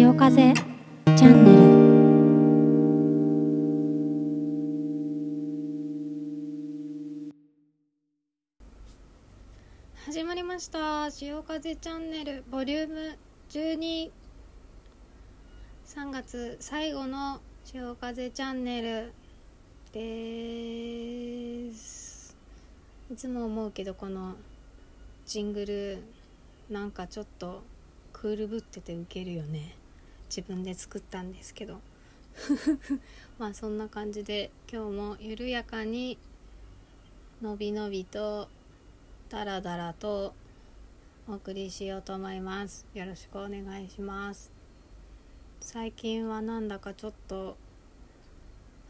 潮風チャンネル。始まりました。潮風チャンネル。ボリューム123月最後の潮風チャンネルです。いつも思うけどこのジングルなんかちょっとクールぶっててウケるよね。自分で作ったんですけど。まあそんな感じで今日も緩やかにのびのびとダラダラとお送りしようと思います。よろしくお願いします。最近はなんだかちょっと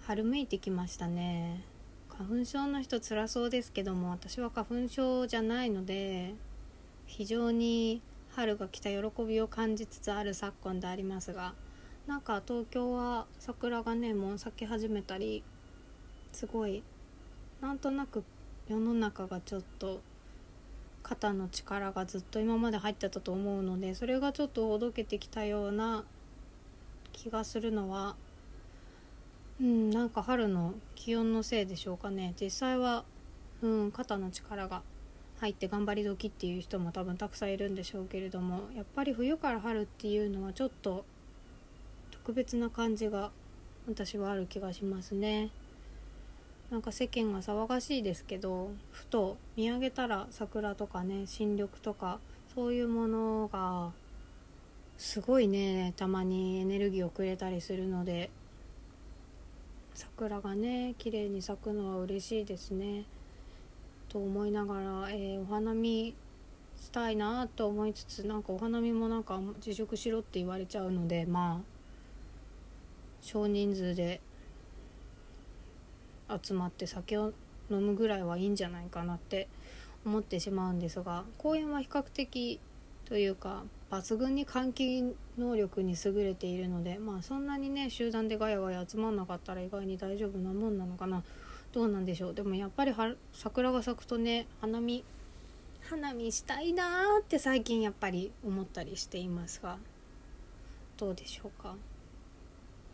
春めいてきましたね。花粉症の人辛そうですけども私は花粉症じゃないので非常に春が来た喜びを感じつつある昨今でありますがなんか東京は桜がねもう咲き始めたりすごいなんとなく世の中がちょっと肩の力がずっと今まで入ってたと思うのでそれがちょっとほどけてきたような気がするのはうんなんか春の気温のせいでしょうかね。実際はうん肩の力が入って頑張り時っていう人も多分たくさんいるんでしょうけれどもやっぱり冬から春っていうのはちょっと特別な感じが私はある気がしますね。なんか世間が騒がしいですけどふと見上げたら桜とかね新緑とかそういうものがすごいねたまにエネルギーをくれたりするので桜がね綺麗に咲くのは嬉しいですね。と思いながら、えー、お花見したいなと思いつつなんかお花見もなんか自粛しろって言われちゃうのでまあ少人数で集まって酒を飲むぐらいはいいんじゃないかなって思ってしまうんですが公園は比較的というか抜群に換気能力に優れているのでまあそんなにね集団でガヤガヤ集まんなかったら意外に大丈夫なもんなのかな。どうなんでしょう。でもやっぱり桜が咲くとね花見花見したいなーって最近やっぱり思ったりしていますがどうでしょうか？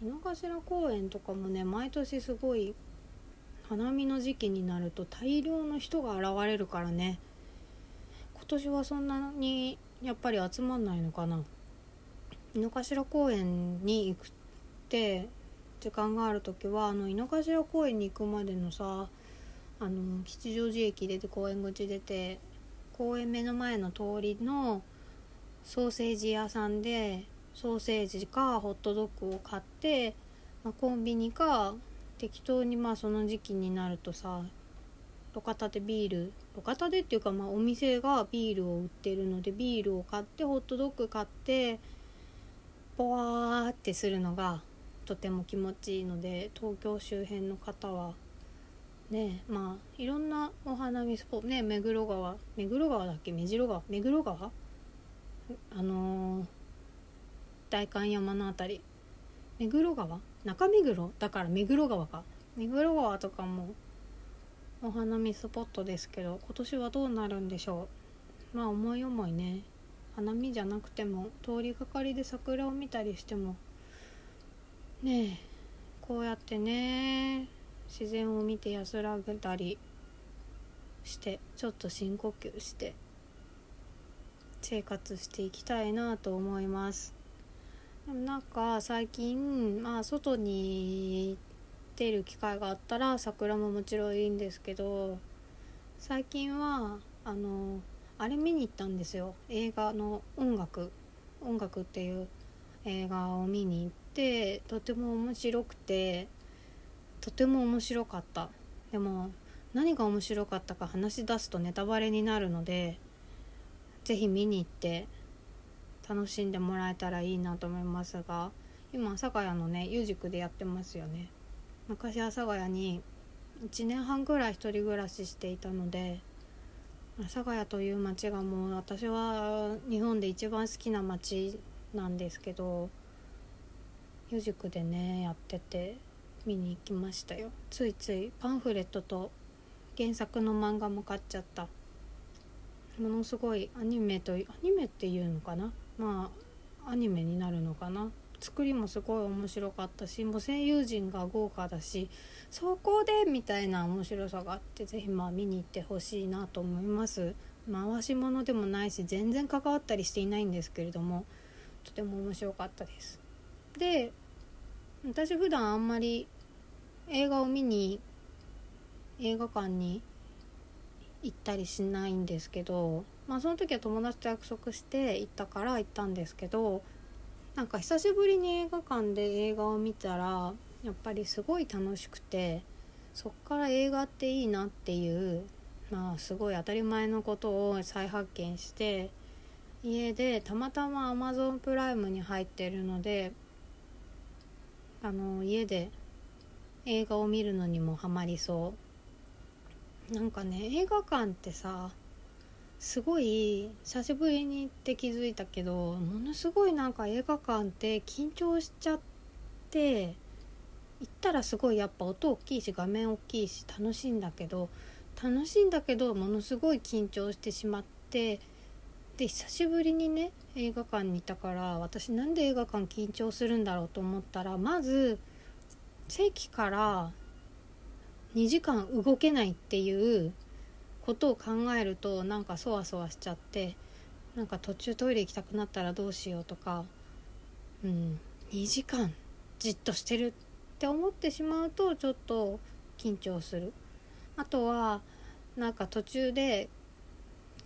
井の頭公園とかもね毎年すごい花見の時期になると大量の人が現れるからね。今年はそんなにやっぱり集まんないのかな。井の頭公園に行くって時間がある時はあの井の頭公園に行くまでのさあの吉祥寺駅出て公園口出て公園目の前の通りのソーセージ屋さんでソーセージかホットドッグを買って、まあ、コンビニか適当にまあその時期になるとさ路肩でビール路肩でっていうかまあお店がビールを売ってるのでビールを買ってホットドッグ買ってポワーってするのがとても気持ちいいので東京周辺の方はねまあいろんなお花見スポットね目黒川目黒川だっけ？目白川？目黒川？あのー、代官山の辺り。目黒川？中目黒？だから目黒川か。目黒川とかもお花見スポットですけど今年はどうなるんでしょう？まあ思い思いね。花見じゃなくても通りがかりで桜を見たりしてもねえこうやってね自然を見て安らぐたりしてちょっと深呼吸して生活していきたいなと思います。でもなんか最近まあ外に出る機会があったら桜ももちろんいいんですけど最近はあのあれ見に行ったんですよ。映画の音楽。音楽っていう映画を見に行ってとても面白くてとても面白かった。でも何が面白かったか話し出すとネタバレになるので是非見に行って楽しんでもらえたらいいなと思いますが今阿佐ヶ谷のね U 塾でやってますよね。昔阿佐ヶ谷に1年半ぐらい一人暮らししていたので阿佐ヶ谷という街がもう私は日本で一番好きな街なんですけど余塾でねやってて見に行きましたよ。ついついパンフレットと原作の漫画も買っちゃった。ものすごいアニメとアニメっていうのかな？まあアニメになるのかな？作りもすごい面白かったしもう声優陣が豪華だしそこでみたいな面白さがあって是非まあ見に行ってほしいなと思います。回し物でもないし全然関わったりしていないんですけれどもとても面白かったです。で私普段あんまり映画を見に映画館に行ったりしないんですけどまあその時は友達と約束して行ったから行ったんですけどなんか久しぶりに映画館で映画を見たらやっぱりすごい楽しくてそっから映画っていいなっていうまあすごい当たり前のことを再発見して家でたまたま Amazon プライムに入ってるのであの家で映画を見るのにもハマりそう。なんかね映画館ってさすごい久しぶりに行って気づいたけどものすごいなんか映画館って緊張しちゃって行ったらすごいやっぱ音大きいし画面大きいし楽しいんだけど楽しいんだけどものすごい緊張してしまってで久しぶりにね映画館にいたから私なんで映画館緊張するんだろうと思ったらまず席から2時間動けないっていうことを考えるとなんかそわそわしちゃってなんか途中トイレ行きたくなったらどうしようとかうん2時間じっとしてるって思ってしまうとちょっと緊張する。あとはなんか途中で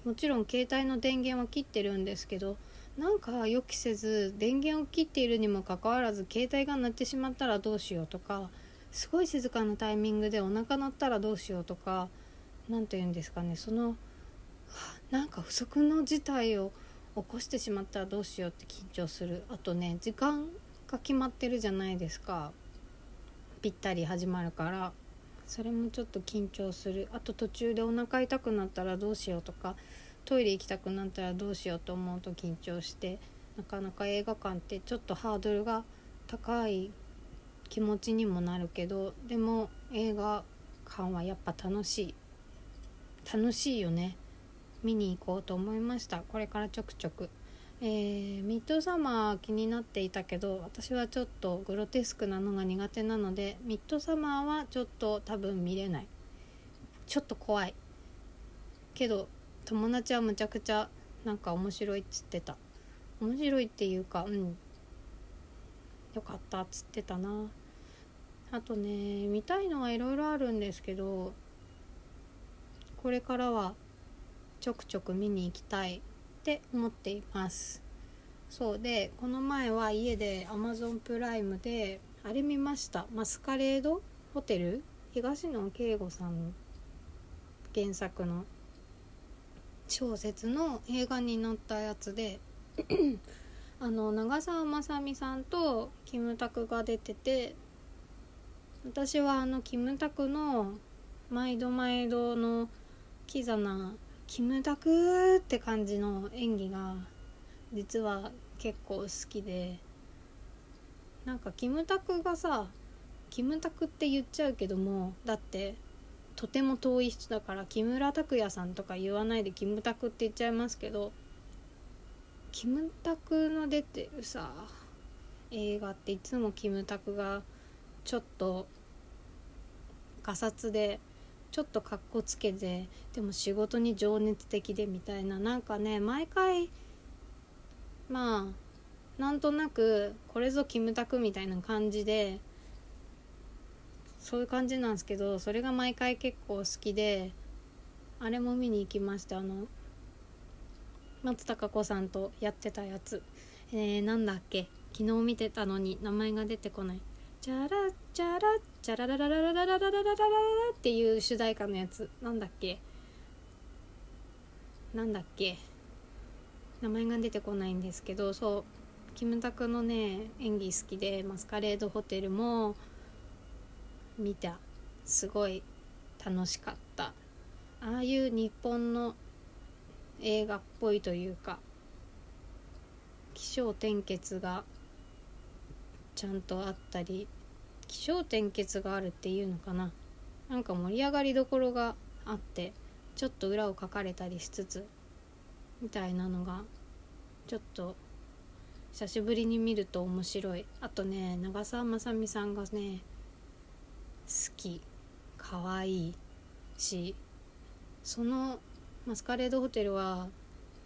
もちろん携帯の電源は切ってるんですけどなんか予期せず電源を切っているにもかかわらず携帯が鳴ってしまったらどうしようとかすごい静かなタイミングでお腹鳴ったらどうしようとか何て言うんですかねそのなんか不測の事態を起こしてしまったらどうしようって緊張する。あとね時間が決まってるじゃないですか。ぴったり始まるから。それもちょっと緊張する。あと途中でお腹痛くなったらどうしようとかトイレ行きたくなったらどうしようと思うと緊張してなかなか映画館ってちょっとハードルが高い気持ちにもなるけどでも映画館はやっぱ楽しい。楽しいよね。見に行こうと思いました。これからちょくちょく。えー、ミッドサマー気になっていたけど私はちょっとグロテスクなのが苦手なのでミッドサマーはちょっと多分見れない。ちょっと怖い。けど友達はむちゃくちゃなんか面白いっつってた。面白いっていうかうん。よかったっつってたな。あとね見たいのはいろいろあるんですけどこれからはちょくちょく見に行きたい。って思っています。そうでこの前は家で Amazon プライムであれ見ました。マスカレードホテル？東野圭吾さん原作の。小説の映画に載ったやつで。あの長澤まさみさんとキムタクが出てて私はあのキムタクの毎度毎度のキザなキムタクって感じの演技が実は結構好きでなんかキムタクがさキムタクって言っちゃうけどもだってとても遠い人だから木村拓哉さんとか言わないでキムタクって言っちゃいますけどキムタクの出てるさ映画っていつもキムタクがちょっとガサツでちょっとかっこつけてでも仕事に情熱的でみたいな。なんかね毎回まあなんとなくこれぞキムタクみたいな感じでそういう感じなんですけどそれが毎回結構好きであれも見に行きましたあの松たか子さんとやってたやつ。えー、なんだっけ？昨日見てたのに名前が出てこない。チャラチャラチャララララララララララララっていう主題歌のやつなんだっけなんだっけ名前が出てこないんですけどそうキムタクのね演技好きでマスカレードホテルも見たすごい楽しかったああいう日本の映画っぽいというか起承転結がちゃんとあったり起承転結があるっていうのかな。なんか盛り上がりどころがあってちょっと裏を書かれたりしつつみたいなのがちょっと久しぶりに見ると面白い。あとね長澤まさみさんがね好き可愛いしそのマスカレードホテルは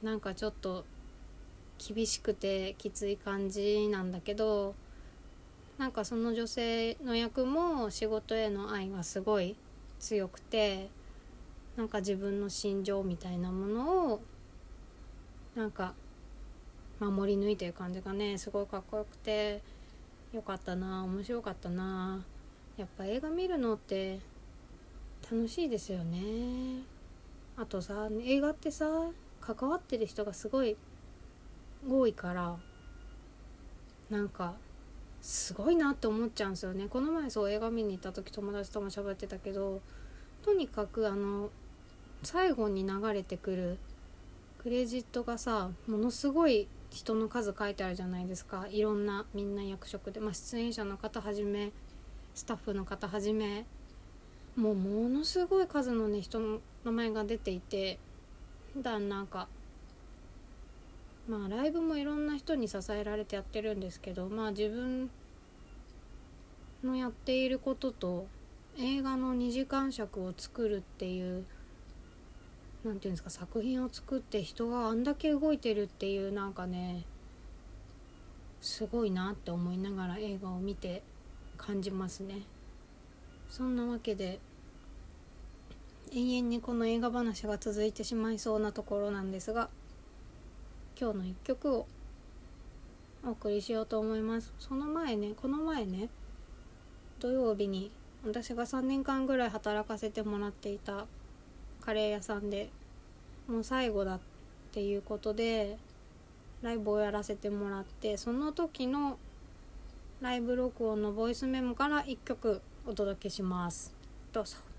なんかちょっと厳しくてきつい感じなんだけどなんかその女性の役も仕事への愛がすごい強くてなんか自分の心情みたいなものをなんか守り抜いてる感じがね。すごいかっこよくてよかったな面白かったな。やっぱ映画見るのって楽しいですよね。あとさ映画ってさ関わってる人がすごい多いからなんかすごいなって思っちゃうんですよね。この前そう映画見に行った時友達とも喋ってたけどとにかくあの最後に流れてくるクレジットがさものすごい人の数書いてあるじゃないですか。いろんなみんな役職で、まあ、出演者の方はじめスタッフの方はじめもうものすごい数のね人の名前が出ていて普段なんかまあライブもいろんな人に支えられてやってるんですけどまあ自分のやっていることと映画の2時間尺を作るっていう何て言うんですか作品を作って人があんだけ動いてるっていうなんかねすごいなって思いながら映画を見て感じますね。そんなわけで永遠にこの映画話が続いてしまいそうなところなんですが今日の一曲をお送りしようと思います。その前ねこの前ね土曜日に私が3年間ぐらい働かせてもらっていたカレー屋さんでもう最後だっていうことでライブをやらせてもらってその時のライブ録音のボイスメモから1曲お届けします。どうぞ。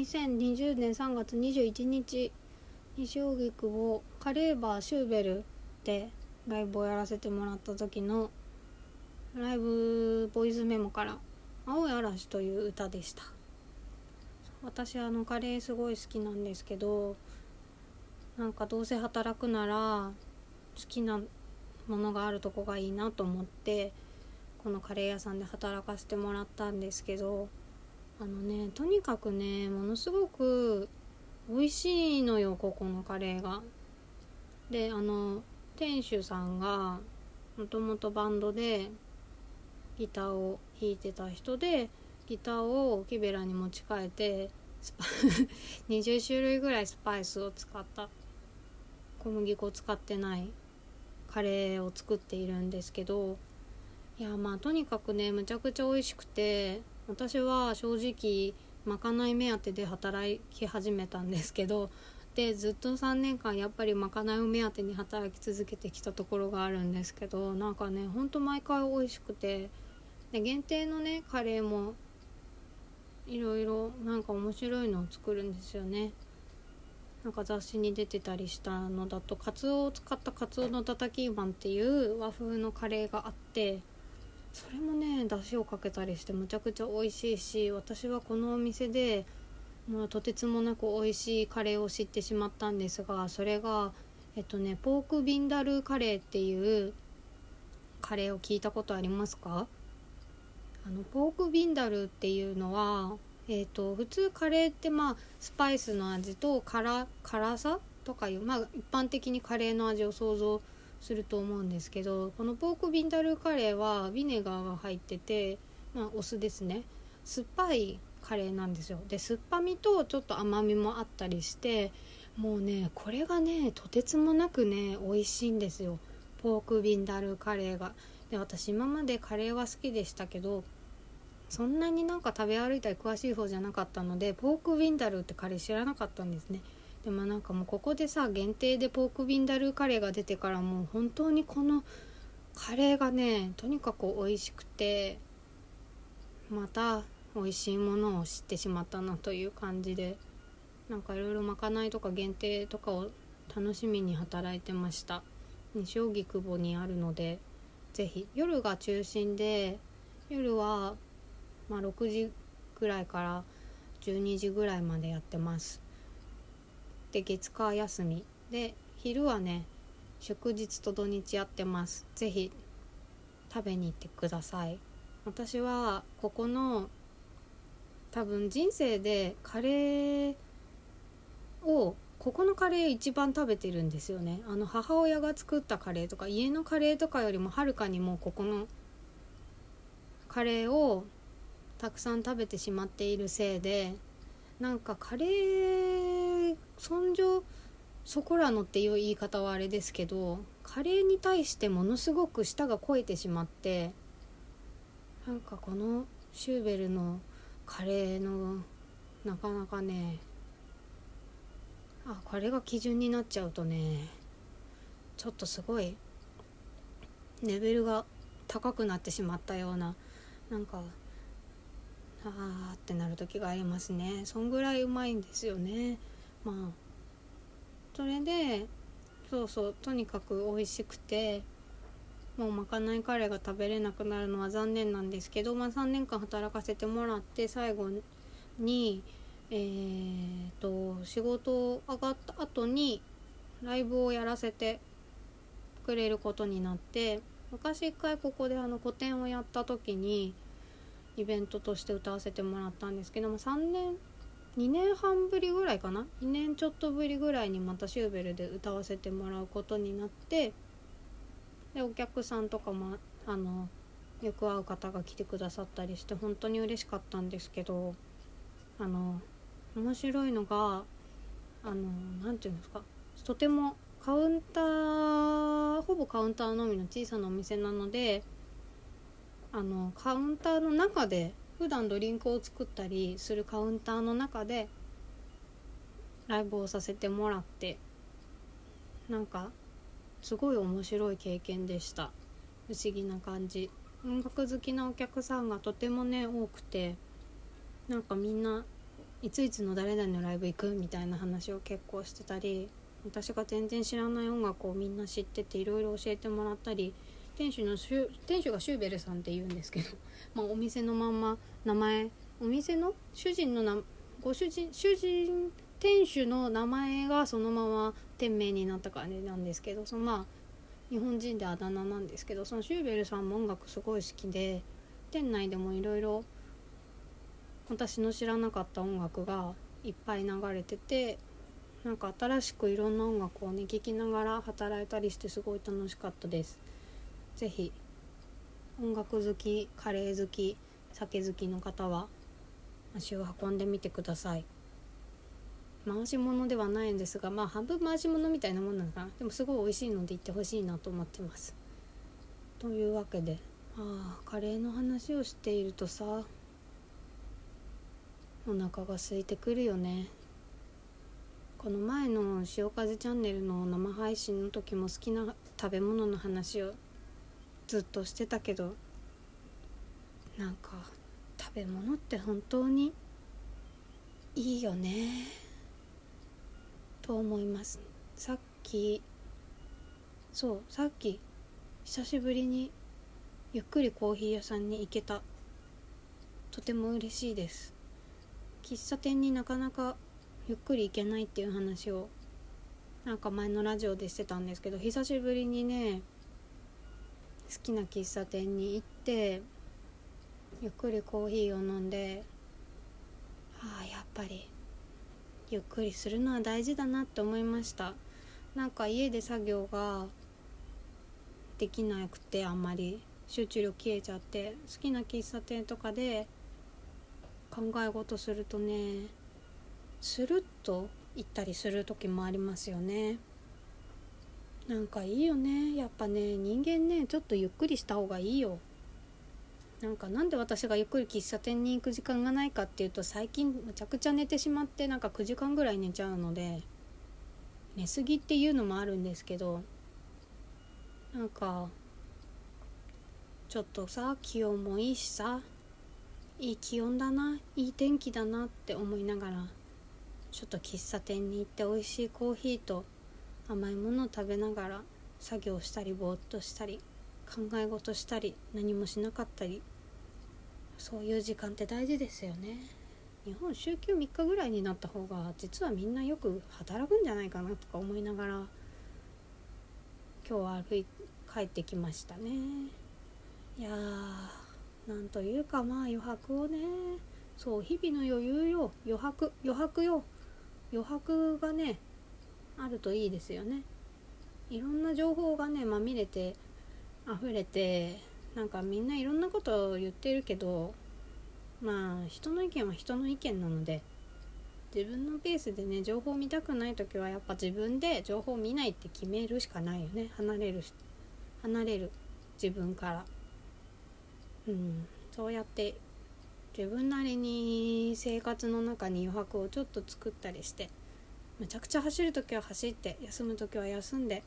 2020年3月21日西荻窪カレーバーシューベルでライブをやらせてもらった時のライブボイズメモから「青い嵐」という歌でした。私あのカレーすごい好きなんですけどなんかどうせ働くなら好きなものがあるとこがいいなと思ってこのカレー屋さんで働かせてもらったんですけどあのねとにかくねものすごく美味しいのよここのカレーが。であの店主さんがもともとバンドでギターを弾いてた人でギターを木べらに持ち替えて20 種類ぐらいスパイスを使った小麦粉を使ってないカレーを作っているんですけどいやまあとにかくねむちゃくちゃ美味しくて私は正直まかない目当てで働き始めたんですけどでずっと3年間やっぱりまかないを目当てに働き続けてきたところがあるんですけどなんかねほんと毎回美味しくてで限定のねカレーもいろいろなんか面白いのを作るんですよね。なんか雑誌に出てたりしたのだとカツオを使ったカツオのたたきマンっていう和風のカレーがあってそれもね出汁をかけたりしてむちゃくちゃ美味しいし私はこのお店でもうとてつもなく美味しいカレーを知ってしまったんですがそれがえっとねポークビンダルーカレーっていうカレーを聞いたことありますか？あのポークビンダルっていうのはえーと、普通カレーってまあスパイスの味と辛辛さとかいう、まあ、一般的にカレーの味を想像すると思うんですけどこのポークビンダルカレーはビネガーが入ってて、まあ、お酢ですね。酸っぱいカレーなんですよ。で酸っぱみとちょっと甘みもあったりしてもうねこれがねとてつもなくね美味しいんですよ。ポークビンダルカレーが。で私今までカレーは好きでしたけどそんなになんか食べ歩いたり詳しい方じゃなかったのでポークウィンダルってカレー知らなかったんですね。でもなんかもうここでさ限定でポークビンダルーカレーが出てからもう本当にこのカレーがねとにかく美味しくてまた美味しいものを知ってしまったなという感じでなんかいろいろまかないとか限定とかを楽しみに働いてました。西荻窪にあるので是非夜が中心で夜はまあ6時ぐらいから12時ぐらいまでやってます。で月火休みで昼はね祝日と土日やってます。是非食べに行ってください。私はここの多分人生でカレーをここのカレー一番食べてるんですよね。あの母親が作ったカレーとか家のカレーとかよりもはるかにもうここのカレーをたくさん食べてしまっているせいでなんかカレー尊上そこらのっていう言い方はあれですけどカレーに対してものすごく舌が肥えてしまってなんかこのシューベルのカレーのなかなかねあこれが基準になっちゃうとねちょっとすごいレベルが高くなってしまったようななんかあーってなる時がありますね。そんぐらいうまいんですよね。まあそれでそうそうとにかく美味しくてもうまかないカレーが食べれなくなるのは残念なんですけど、まあ、3年間働かせてもらって最後にえーと、と仕事上がった後にライブをやらせてくれることになって昔一回ここであの個展をやった時にイベントとして歌わせてもらったんですけども3年2年半ぶりぐらいかな？2年ちょっとぶりぐらいにまたシューベルで歌わせてもらうことになってでお客さんとかもあのよく会う方が来てくださったりして本当に嬉しかったんですけどあの面白いのがあの何て言うんですか？とてもカウンターほぼカウンターのみの小さなお店なのであのカウンターの中で普段ドリンクを作ったりするカウンターの中でライブをさせてもらってなんかすごい面白い経験でした。不思議な感じ。音楽好きなお客さんがとてもね多くてなんかみんないついつの誰々のライブ行くみたいな話を結構してたり私が全然知らない音楽をみんな知ってていろいろ教えてもらったり店主の店主がシューベルさんって言うんですけど、まあ、お店のまんま名前お店の主人のなご主人主人店主の名前がそのまま店名になった感じなんですけどそのまあ日本人であだ名なんですけどそのシューベルさんも音楽すごい好きで店内でもいろいろ私の知らなかった音楽がいっぱい流れててなんか新しくいろんな音楽をね聴きながら働いたりしてすごい楽しかったです。是非音楽好きカレー好き酒好きの方は足を運んでみてください。回し物ではないんですがまあ半分回し物みたいなもんなのかな。でもすごい美味しいので行ってほしいなと思ってます。というわけでああカレーの話をしているとさお腹が空いてくるよね。この前の潮風チャンネルの生配信の時も好きな食べ物の話をずっとしてたけどなんか食べ物って本当にいいよねと思います。さっきそうさっき久しぶりにゆっくりコーヒー屋さんに行けた。とても嬉しいです。喫茶店になかなかゆっくり行けないっていう話をなんか前のラジオでしてたんですけど久しぶりにね好きな喫茶店に行ってゆっくりコーヒーを飲んでああやっぱりゆっくりするのは大事だなって思いました。なんか家で作業ができなくてあんまり集中力消えちゃって好きな喫茶店とかで考え事するとねスルッと行ったりする時もありますよね。なんかいいよね。やっぱね人間ねちょっとゆっくりした方がいいよ。なんかなんで私がゆっくり喫茶店に行く時間がないかっていうと最近むちゃくちゃ寝てしまってなんか9時間ぐらい寝ちゃうので寝すぎっていうのもあるんですけどなんかちょっとさ気温もいいしさいい気温だないい天気だなって思いながらちょっと喫茶店に行って美味しいコーヒーと甘いものを食べながら作業したりぼーっとしたり考え事したり何もしなかったりそういう時間って大事ですよね。日本週休3日ぐらいになった方が実はみんなよく働くんじゃないかなとか思いながら今日は歩い帰ってきましたね。いやーなんというかまあ余白をねそう日々の余裕よ余白余白よ。余白がねあるといいですよね。いろんな情報がねまみれて溢れてなんかみんないろんなことを言ってるけどまあ人の意見は人の意見なので自分のペースでね情報を見たくない時はやっぱ自分で情報を見ないって決めるしかないよね。離れる離れる。自分から。うん。そうやって自分なりに生活の中に余白をちょっと作ったりしてめちゃくちゃ走る時は走って休む時は休んで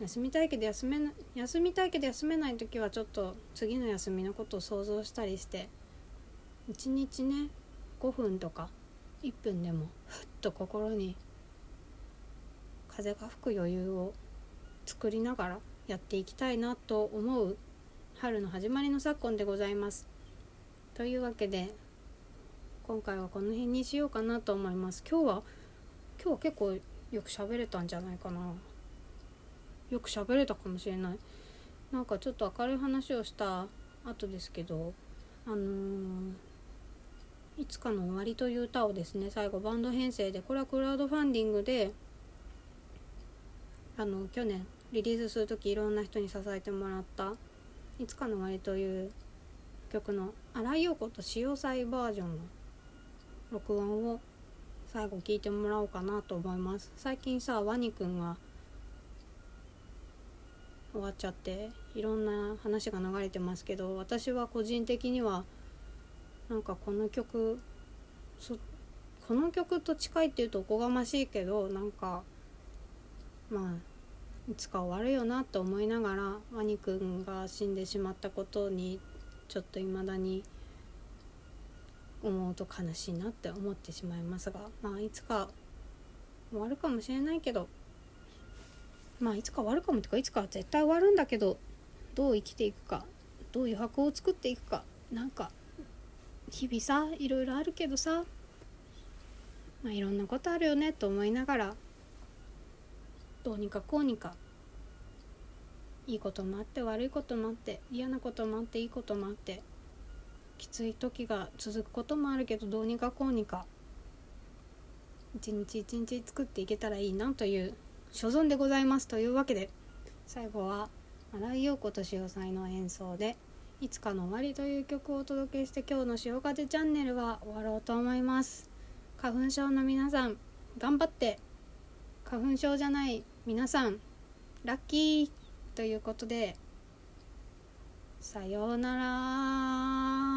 休みたいけど休めな休みたいけど休めない時はちょっと次の休みのことを想像したりして一日ね5分とか1分でもふっと心に風が吹く余裕を作りながらやっていきたいなと思う春の始まりの昨今でございます。というわけで今回はこの辺にしようかなと思います。今日は今日は結構よく喋れたんじゃないかな。よく喋れたかもしれない。なんかちょっと明るい話をした後ですけどあのーいつかの終わりという歌をですね最後バンド編成でこれはクラウドファンディングであの去年リリースする時いろんな人に支えてもらった「いつかの終わり」という曲の新井陽子と潮祭バージョンの録音を最後聞いてもらおうかなと思います。最近さワニくんが終わっちゃっていろんな話が流れてますけど私は個人的にはなんかこの曲この曲と近いっていうとおこがましいけどなんかまあいつか終わるよなと思いながらワニくんが死んでしまったことにちょっと未だに思うと悲しいなって思ってしまいますがまあいつか終わるかもしれないけどまあいつか終わるかもっていうかいつか絶対終わるんだけどどう生きていくかどう余白を作っていくかなんか日々さいろいろあるけどさまあいろんなことあるよねと思いながらどうにかこうにかいいこともあって悪いこともあって嫌なこともあっていいこともあってきつい時が続くこともあるけどどうにかこうにか一日一日作っていけたらいいなという所存でございますというわけで最後は新井陽子と潮祭の演奏で「いつかの終わり」という曲をお届けして今日の潮風チャンネルは終わろうと思います。花粉症の皆さん頑張って花粉症じゃない皆さんラッキーということでさようなら。